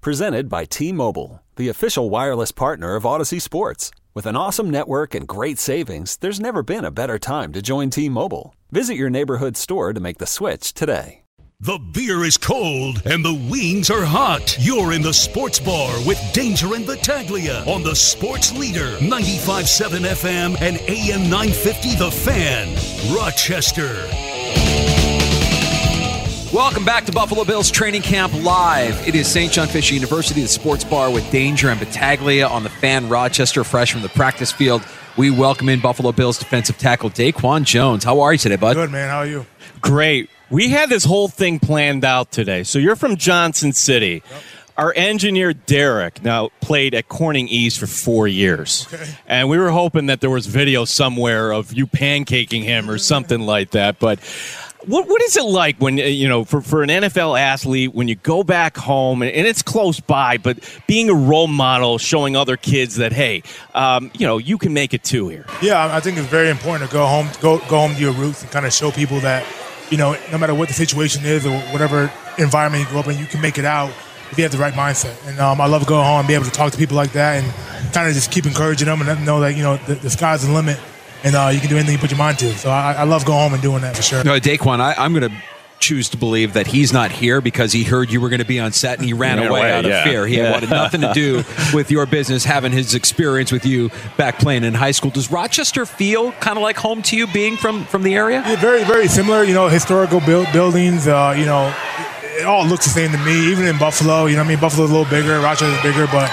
Presented by T Mobile, the official wireless partner of Audacy Sports. With an awesome network and great savings, there's never been a better time to join T Mobile. Visit your neighborhood store to make the switch today. The beer is cold and the wings are hot. You're in the sports bar with Danger and Battaglia on the Sports Leader 95.7 FM and AM 950 The Fan, Rochester. Welcome back to Buffalo Bills Training Camp Live. It is St. John Fisher University, the sports bar with Danger and Battaglia on the fan Rochester, fresh from the practice field. We welcome in Buffalo Bills defensive tackle Daquan Jones. How are you today, bud? Good, man. How are you? Great. We had this whole thing planned out today. So you're from Johnson City. Yep. Our engineer Derek now played at Corning East for four years, okay. and we were hoping that there was video somewhere of you pancaking him or something like that. But what what is it like when uh, you know for, for an NFL athlete when you go back home and, and it's close by, but being a role model, showing other kids that hey, um, you know you can make it too here. Yeah, I think it's very important to go home, go go home to your roots and kind of show people that you know no matter what the situation is or whatever environment you grew up in, you can make it out if you have the right mindset. And um, I love going home and be able to talk to people like that and kind of just keep encouraging them and let them know that you know the, the sky's the limit and uh, you can do anything you put your mind to. So I, I love going home and doing that for sure. No, Daquan, I, I'm going to choose to believe that he's not here because he heard you were going to be on set and he ran, away, away, out of fear. He yeah. wanted nothing to do with your business, having his experience with you back playing in high school. Does Rochester feel kind of like home to you, being from from the area? Yeah, very very similar. You know, historical build, buildings. Uh, you know, it all looks the same to me. Even in Buffalo, you know, I mean, Buffalo's a little bigger, Rochester's bigger, but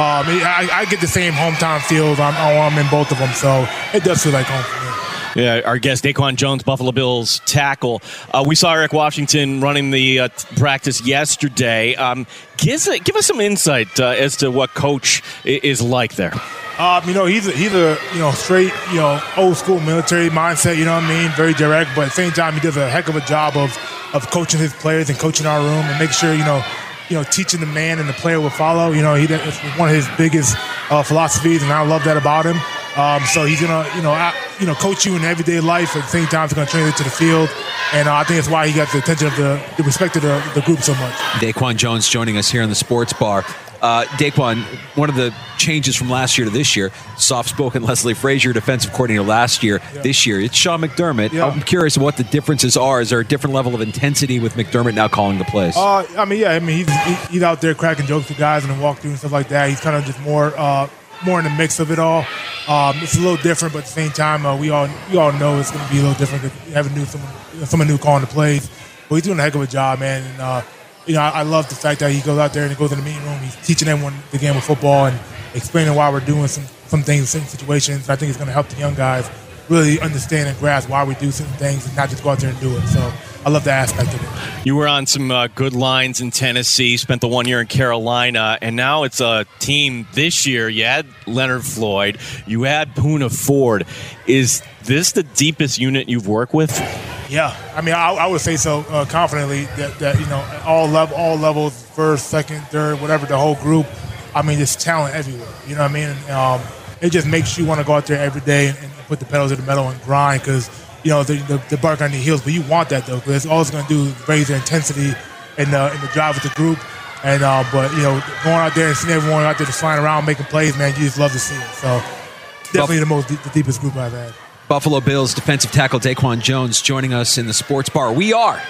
um, I, I, get the same hometown feels. I'm, I'm in both of them, so it does feel like home for me. Yeah, our guest Daquan Jones, Buffalo Bills tackle. Uh, we saw Eric Washington running the uh, practice yesterday. Um, give, give us some insight uh, as to what Coach is like there. Um, you know, he's a, he's a you know straight you know old school military mindset. You know what I mean? Very direct, but at the same time, he does a heck of a job of of coaching his players and coaching our room and make sure you know you know, teaching the man and the player will follow. You know, he it's one of his biggest uh, philosophies, and I love that about him. Um, so he's gonna, you know, I, you know, coach you in everyday life. At the same time, he's gonna translate to the field, and uh, I think that's why he got the attention of the, the respect of the, the group so much. Daquan Jones joining us here in the Sports Bar. Uh, Daquan, one of the changes from last year to this year, soft-spoken Leslie Frazier, defensive coordinator last year. Yeah. This year, it's Sean McDermott. Yeah. I'm curious what the differences are. Is there a different level of intensity with McDermott now calling the plays? Uh, I mean, yeah. I mean, he's, he's out there cracking jokes with guys and walk through and stuff like that. He's kind of just more uh, more in the mix of it all. Um, it's a little different, but at the same time, uh, we all we all know it's going to be a little different because having new someone someone new calling the plays. But he's doing a heck of a job, man. And uh, you know, I, I, love the fact that he goes out there and he goes in the meeting room. He's teaching everyone the game of football and explaining why we're doing some some things, in certain situations. I think it's going to help the young guys really understand and grasp why we do certain things and not just go out there and do it. So I love that aspect of it. You were on some uh, good lines in Tennessee, spent the one year in Carolina, and now it's a team this year. You had Leonard Floyd, you had Poona Ford. Is this the deepest unit you've worked with? Yeah, I mean, I, I would say so uh, confidently that, that you know all level, all levels, first, second, third, whatever, the whole group. I mean, there's talent everywhere. You know what I mean? And, um, it just makes you want to go out there every day and, and put the pedals to the metal and grind because you know the, the, the, bark on the heels. But you want that though because all it's going to do is raise the intensity and the, and the drive with the group. And uh, but you know going out there and seeing everyone out there just flying around making plays, man, you just love to see it. So definitely the most the deepest group I've had. Buffalo Bills defensive tackle Daquan Jones joining us in the sports bar. We are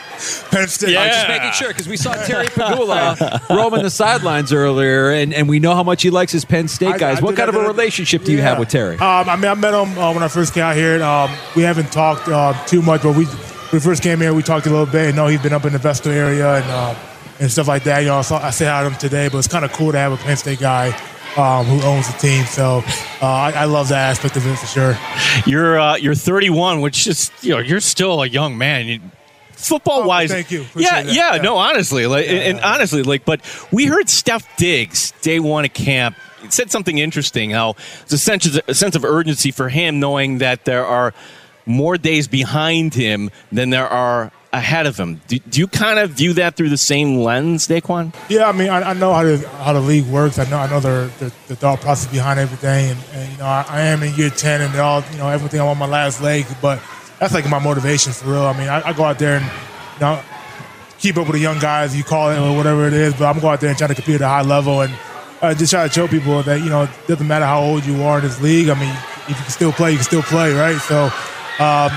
Penn State. Yeah. I'm just making sure because we saw Terry Pegula roaming the sidelines earlier, and, and we know how much he likes his Penn State guys. I, I what kind of a relationship do you have with Terry? Um, I mean, I met him uh, when I first came out here. Um, we haven't talked uh, too much, but we when we first came here, we talked a little bit. I know he's been up in the Vestal area and uh, and stuff like that. You know, so I say hi to him today, but it's kind of cool to have a Penn State guy um, who owns the team. So uh, I, I, love that aspect of it for sure. You're uh, you're 31, which is you know you're still a young man. You, football wise, oh, thank you. yeah, yeah, yeah, No, honestly, like, yeah, and, and honestly, like, but we heard Stef Diggs day one at camp said something interesting. How it's a sense, a sense of urgency for him, knowing that there are more days behind him than there are ahead of him. Do, do, you kind of view that through the same lens, Daquan? Yeah, I mean, I, I know how the how the league works. I know I know the, the, the thought process behind everything, and, and you know, I, I, am in year ten, and all you know, everything I'm on my last leg. But that's like my motivation for real. I mean, I, I go out there and you know, keep up with the young guys, you call it or whatever it is. But I'm going out there and trying to compete at a high level and uh, just try to show people that you know it doesn't matter how old you are in this league. I mean, if you can still play, you can still play, right? So. Um,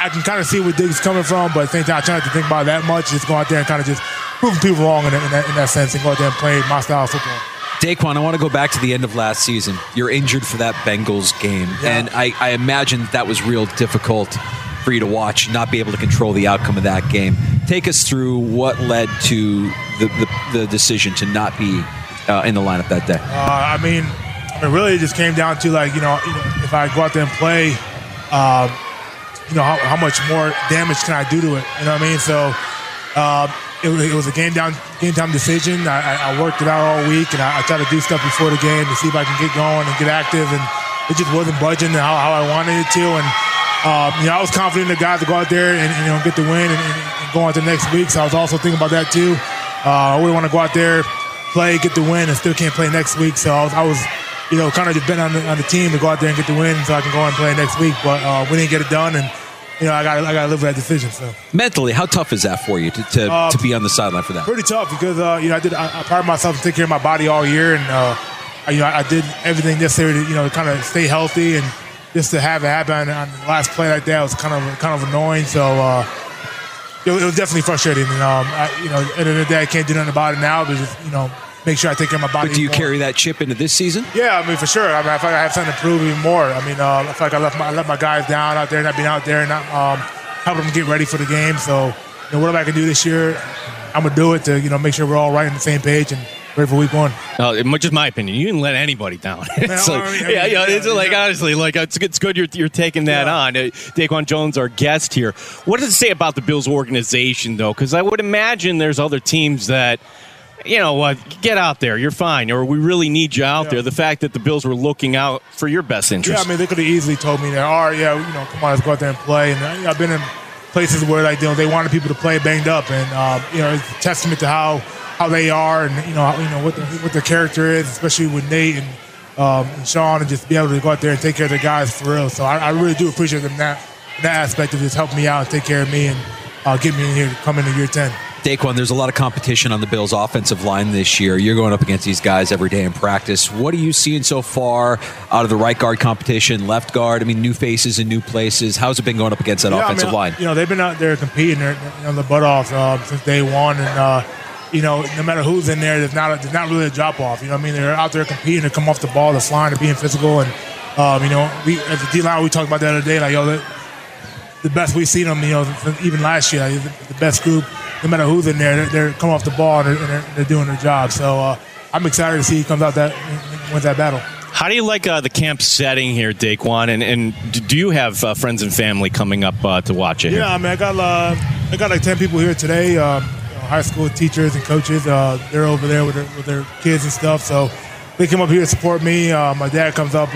I can kind of see where Diggs is coming from, but at the same time, I try not to think about that much. Just go out there and kind of just proving people wrong in that, in that, in that sense and go out there and play my style of football. Daquan, I want to go back to the end of last season. You're injured for that Bengals game, yeah. and I, I imagine that was real difficult for you to watch, not be able to control the outcome of that game. Take us through what led to the, the, the decision to not be uh, in the lineup that day. Uh, I mean, I mean, really, it just came down to like you know, you know if I go out there and play. Um, you know, how, how, much more damage can I do to it? You know what I mean? So uh, it, it, was a game down, game time decision. I, I worked it out all week, and I, I, tried to do stuff before the game to see if I can get going and get active, and it just wasn't budging how, how I wanted it to. And um, you know, I was confident in the guys to go out there and, and you know get the win and, and, go on to next week. So I was also thinking about that too. Uh, I really want to go out there, play, get the win, and still can't play next week. So I was, I was you know, kind of just been on the, on the team to go out there and get the win so I can go and play next week. But uh, we didn't get it done, and you know, I got I got to live with that decision. So mentally, how tough is that for you to to, uh, to be on the sideline for that? Pretty tough because uh, you know I did I, I prided myself to take care of my body all year, and uh, I, you know I did everything necessary to you know kind of stay healthy, and just to have it happen on the last play like that was kind of kind of annoying. So. Uh, it, was definitely frustrating, and um, I, you know, at the end of the day, I can't do nothing about it now. But just you know, make sure I take care of my body. But do you more. carry that chip into this season? Yeah, I mean for sure. I mean, I feel like I have something to prove even more. I mean, uh, I feel like I left my I left my guys down out there, not being out there, and not um, helping them get ready for the game. So, you know, whatever I can do this year, I'm gonna do it to you know make sure we're all right on the same page and ready for week one. Uh, just my opinion. You didn't let anybody down. it's like, I mean, yeah, yeah, it's yeah, like honestly, like it's, it's good you're, you're taking that yeah. on. Uh, Daquan Jones, our guest here. What does it say about the Bills organization, though? Because I would imagine there's other teams that you know what, get out there. You're fine. Or we really need you out yeah. there. The fact that the Bills were looking out for your best interest. Yeah, I mean, they could have easily told me that, all right, yeah, you know, come on, let's go out there and play. And uh, I've been in places where, like, you know, they wanted people to play banged up. And, um, you know, it's a testament to how how they are and, you know, how, you know what, the, what their character is, especially with Nate and, um, and Sean, and just be able to go out there and take care of the guys for real. So I, I really do appreciate them that, that aspect of just helping me out and take care of me and uh, get me in here to come into year 10. Daquan, there's a lot of competition on the Bills' offensive line this year. You're going up against these guys every day in practice. What are you seeing so far out of the right guard competition, left guard? I mean, new faces in new places. How's it been going up against that yeah, offensive I mean, line? You know, they've been out there competing their, you know, the butt off uh, since day one, and uh, you know, no matter who's in there, there's not a, there's not really a drop off. You know, I mean, they're out there competing to come off the ball, they're flying, they're being physical, and um, you know, we as a D line we talked about the other day, like yo, the, the best we've seen them, you know, even last year, like, the, the best group no matter who's in there, they're, they're coming off the ball and they're, they're doing their job. So uh, I'm excited to see he comes out that wins that battle. How do you like uh, the camp setting here, Daquan? And, and do you have uh, friends and family coming up uh, to watch it? Here? Yeah, I mean, I got uh, I got like ten people here today. Um, you know, high school teachers and coaches. Uh, they're over there with their, with their, kids and stuff. So they come up here to support me. Uh, my dad comes up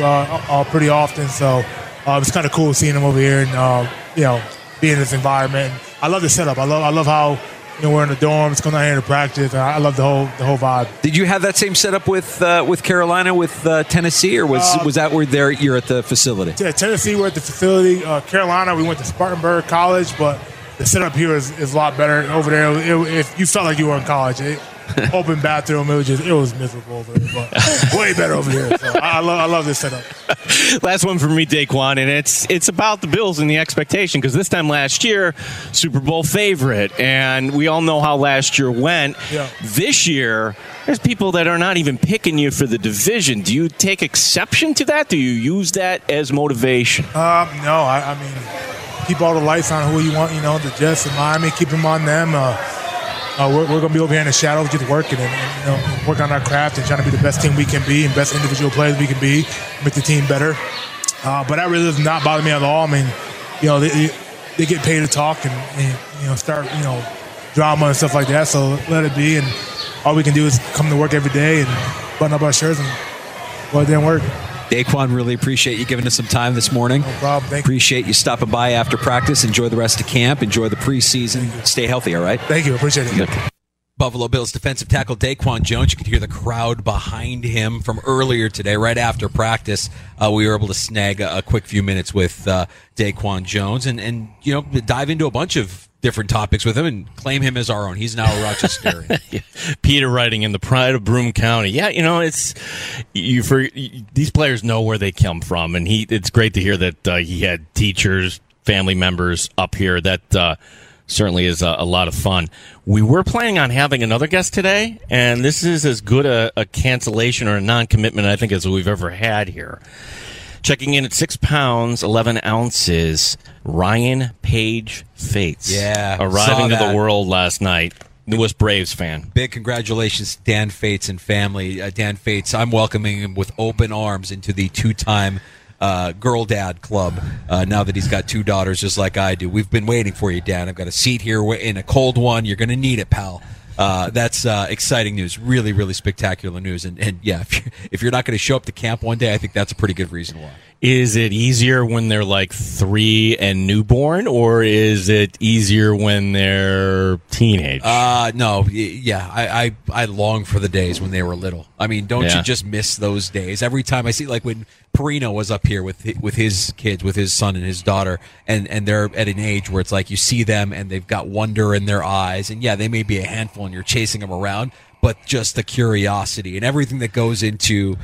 pretty often, so it's kind of cool seeing him over here and you know be in this environment. I love the setup. I love I love how you know, we're in the dorms, going down here to practice. I love the whole the whole vibe. Did you have that same setup with uh, with Carolina, with uh, Tennessee, or was uh, was that where there you're at the facility? Yeah, Tennessee, we're at the facility. Uh, Carolina, we went to Spartanburg College, but the setup here is, is a lot better over there. It, if you felt like you were in college, it, open bathroom. It was just it was miserable over there, but way better over here. So I, I, love I love this setup. Last one for me, Daquan, and it's it's about the Bills and the expectation because this time last year, Super Bowl favorite, and we all know how last year went. Yeah. This year, there's people that are not even picking you for the division. Do you take exception to that? Do you use that as motivation? Um, no, I, I mean, keep all the lights on who you want. You know, the Jets and Miami, keep them on them. Uh, uh, we're, we're going to be over here in the shadows just working and, and, you know work on our craft and trying to be the best team we can be and best individual players we can be, make the team better. Uh, but that really does not bother me at all. I mean, you know, the, they get paid to talk and, and you know start you know drama and stuff like that. So let it be, and all we can do is come to work every day and button up our shirts and well, it didn't work. Daquan, really appreciate you giving us some time this morning. No problem. Thank appreciate you stopping by after practice. Enjoy the rest of camp. Enjoy the preseason. Stay healthy, all right? Thank you. Appreciate it. Buffalo Bills defensive tackle Daquan Jones. You could hear the crowd behind him from earlier today, right after practice. Uh, we were able to snag a, a, quick few minutes with uh, Daquan Jones and, and, you know, dive into a bunch of different topics with him and claim him as our own. He's now a Rochester. yeah. Peter writing in the pride of Broome County. Yeah, you know, it's you for these players know where they come from, and he. It's great to hear that uh, he had teachers, family members up here. That uh, certainly is a, a, lot of fun. We were planning on having another guest today, and this is as good a, a cancellation or a non-commitment I think as we've ever had here. Checking in at six pounds, 11 ounces, Ryan Page Fates. Yeah. Arriving to the world last night. Newest Braves fan. Big congratulations, Dan Fates and family. Uh, Dan Fates, I'm welcoming him with open arms into the two time uh, girl dad club uh, now that he's got two daughters just like I do. We've been waiting for you, Dan. I've got a seat here in a cold one. You're going to need it, pal. Uh, that's uh, exciting news. Really, really spectacular news. And, and yeah, if you're, if you're not going to show up to camp one day, I think that's a pretty good reason why. Is it easier when they're like three and newborn, or is it easier when they're teenage? Uh, no, yeah, I, I, I long for the days when they were little. I mean, don't yeah. you just miss those days? Every time I see, like when Perino was up here with with his kids, with his son and his daughter, and and they're at an age where it's like you see them and they've got wonder in their eyes, and yeah, they may be a handful and you're chasing them around, but just the curiosity and everything that goes into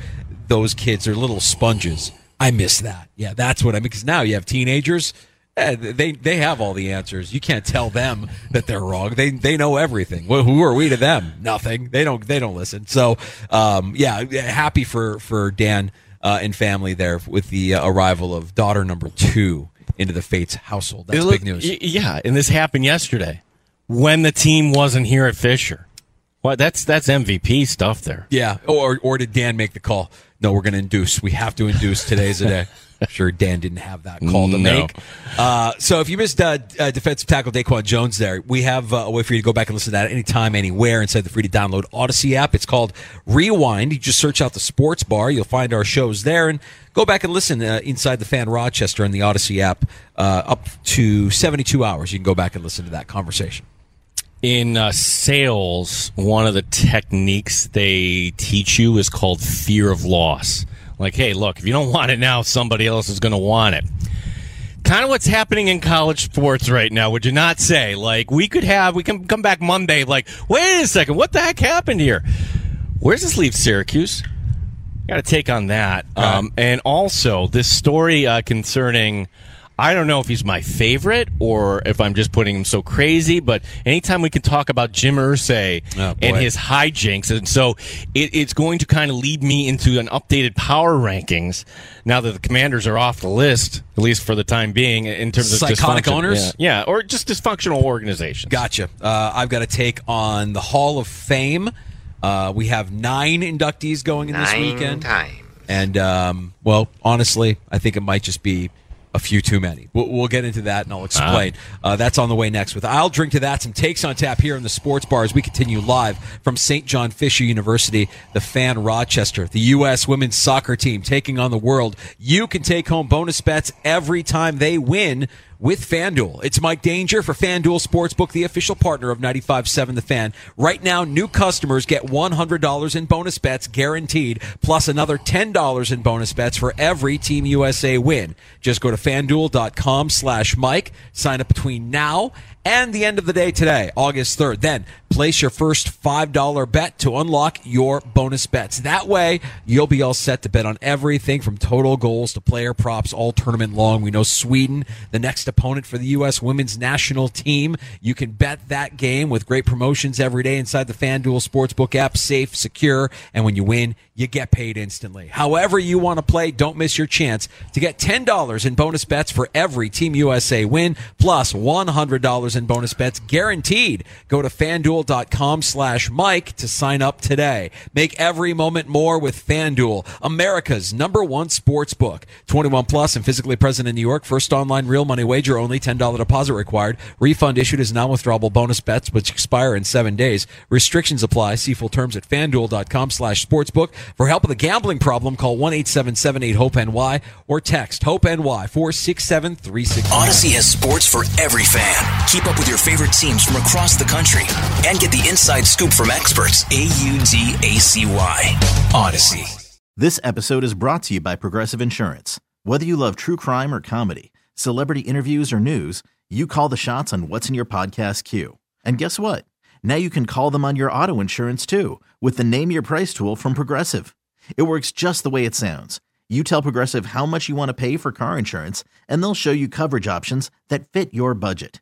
those kids are little sponges I miss that. Yeah, that's what I mean. Because now you have teenagers. Eh, they they have all the answers. You can't tell them that they're wrong. They they know everything. Well, who are we to them? Nothing. They don't they don't listen. So um, yeah, happy for for Dan uh, and family there with the uh, arrival of daughter number two into the Fates household. That's big news. Yeah, and this happened yesterday when the team wasn't here at Fisher. Well, that's that's MVP stuff there. Yeah. Or or did Dan make the call? No, we're going to induce. We have to induce. Today's a day. I'm sure Dan didn't have that call to no. make. Uh, so if you missed uh, uh, defensive tackle Daquan Jones there, we have uh, a way for you to go back and listen to that anytime, anywhere inside the free to download Audacy app. It's called Rewind. You just search out the sports bar. You'll find our shows there and go back and listen uh, inside the fan Rochester and the Audacy app uh, up to 72 hours. You can go back and listen to that conversation in uh, sales, one of the techniques they teach you is called fear of loss. Like, hey, look, if you don't want it now, somebody else is going to want it. Kind of what's happening in college sports right now, would you not say? Like, we could have, we can come back Monday, like, wait a second, what the heck happened here? Where's this leave Syracuse? Got to take on that. Um, and also, this story uh, concerning I don't know if he's my favorite or if I'm just putting him so crazy, but anytime we can talk about Jim Irsay oh, and his hijinks, and so it, it's going to kind of lead me into an updated power rankings now that the commanders are off the list, at least for the time being, in terms of psychotic owners. Yeah, yeah, or just dysfunctional organizations. Gotcha. Uh, I've got a take on the Hall of Fame. Uh, we have nine inductees going in nine this weekend. Times. And, um, well, honestly, I think it might just be a few too many. We'll, we'll, get into that and I'll explain. Uh, that's on the way next with I'll Drink to That. Some takes on tap here in the sports bar as we continue live from St. John Fisher University, the fan Rochester, the U.S. women's soccer team taking on the world. You can take home bonus bets every time they win with FanDuel. It's Mike Danger for FanDuel Sportsbook, the official partner of 95.7 The Fan. Right now, new customers get $100 in bonus bets guaranteed, plus another $10 in bonus bets for every Team USA win. Just go to FanDuel.com slash Mike. Sign up between now and the end of the day today, August 3rd. Then place your first $5 bet to unlock your bonus bets. That way, you'll be all set to bet on everything from total goals to player props all tournament long. We know Sweden, the next opponent for the U.S. women's national team. You can bet that game with great promotions every day inside the FanDuel Sportsbook app. Safe, secure, and when you win, you get paid instantly. However you want to play, don't miss your chance to get $10 in bonus bets for every Team USA win, plus $100 $1,000 in bonus bets guaranteed. Go to fanduel.com slash Mike to sign up today. Make every moment more with FanDuel, America's number one sports book. 21 plus and physically present in New York. First online real money wager only. $10 deposit required. Refund issued is non-withdrawable bonus bets which expire in seven days. Restrictions apply. See full terms at fanduel.com slash sportsbook. For help with a gambling problem, call 1-877-8-HOPE-NY or text HOPE-NY 46736. Audacy has sports for every fan. Keep up with your favorite teams from across the country and get the inside scoop from experts. A-U-D-A-C-Y. Audacy. This episode is brought to you by Progressive Insurance. Whether you love true crime or comedy, celebrity interviews or news, you call the shots on what's in your podcast queue. And guess what? Now you can call them on your auto insurance too with the Name Your Price tool from Progressive. It works just the way it sounds. You tell Progressive how much you want to pay for car insurance, and they'll show you coverage options that fit your budget.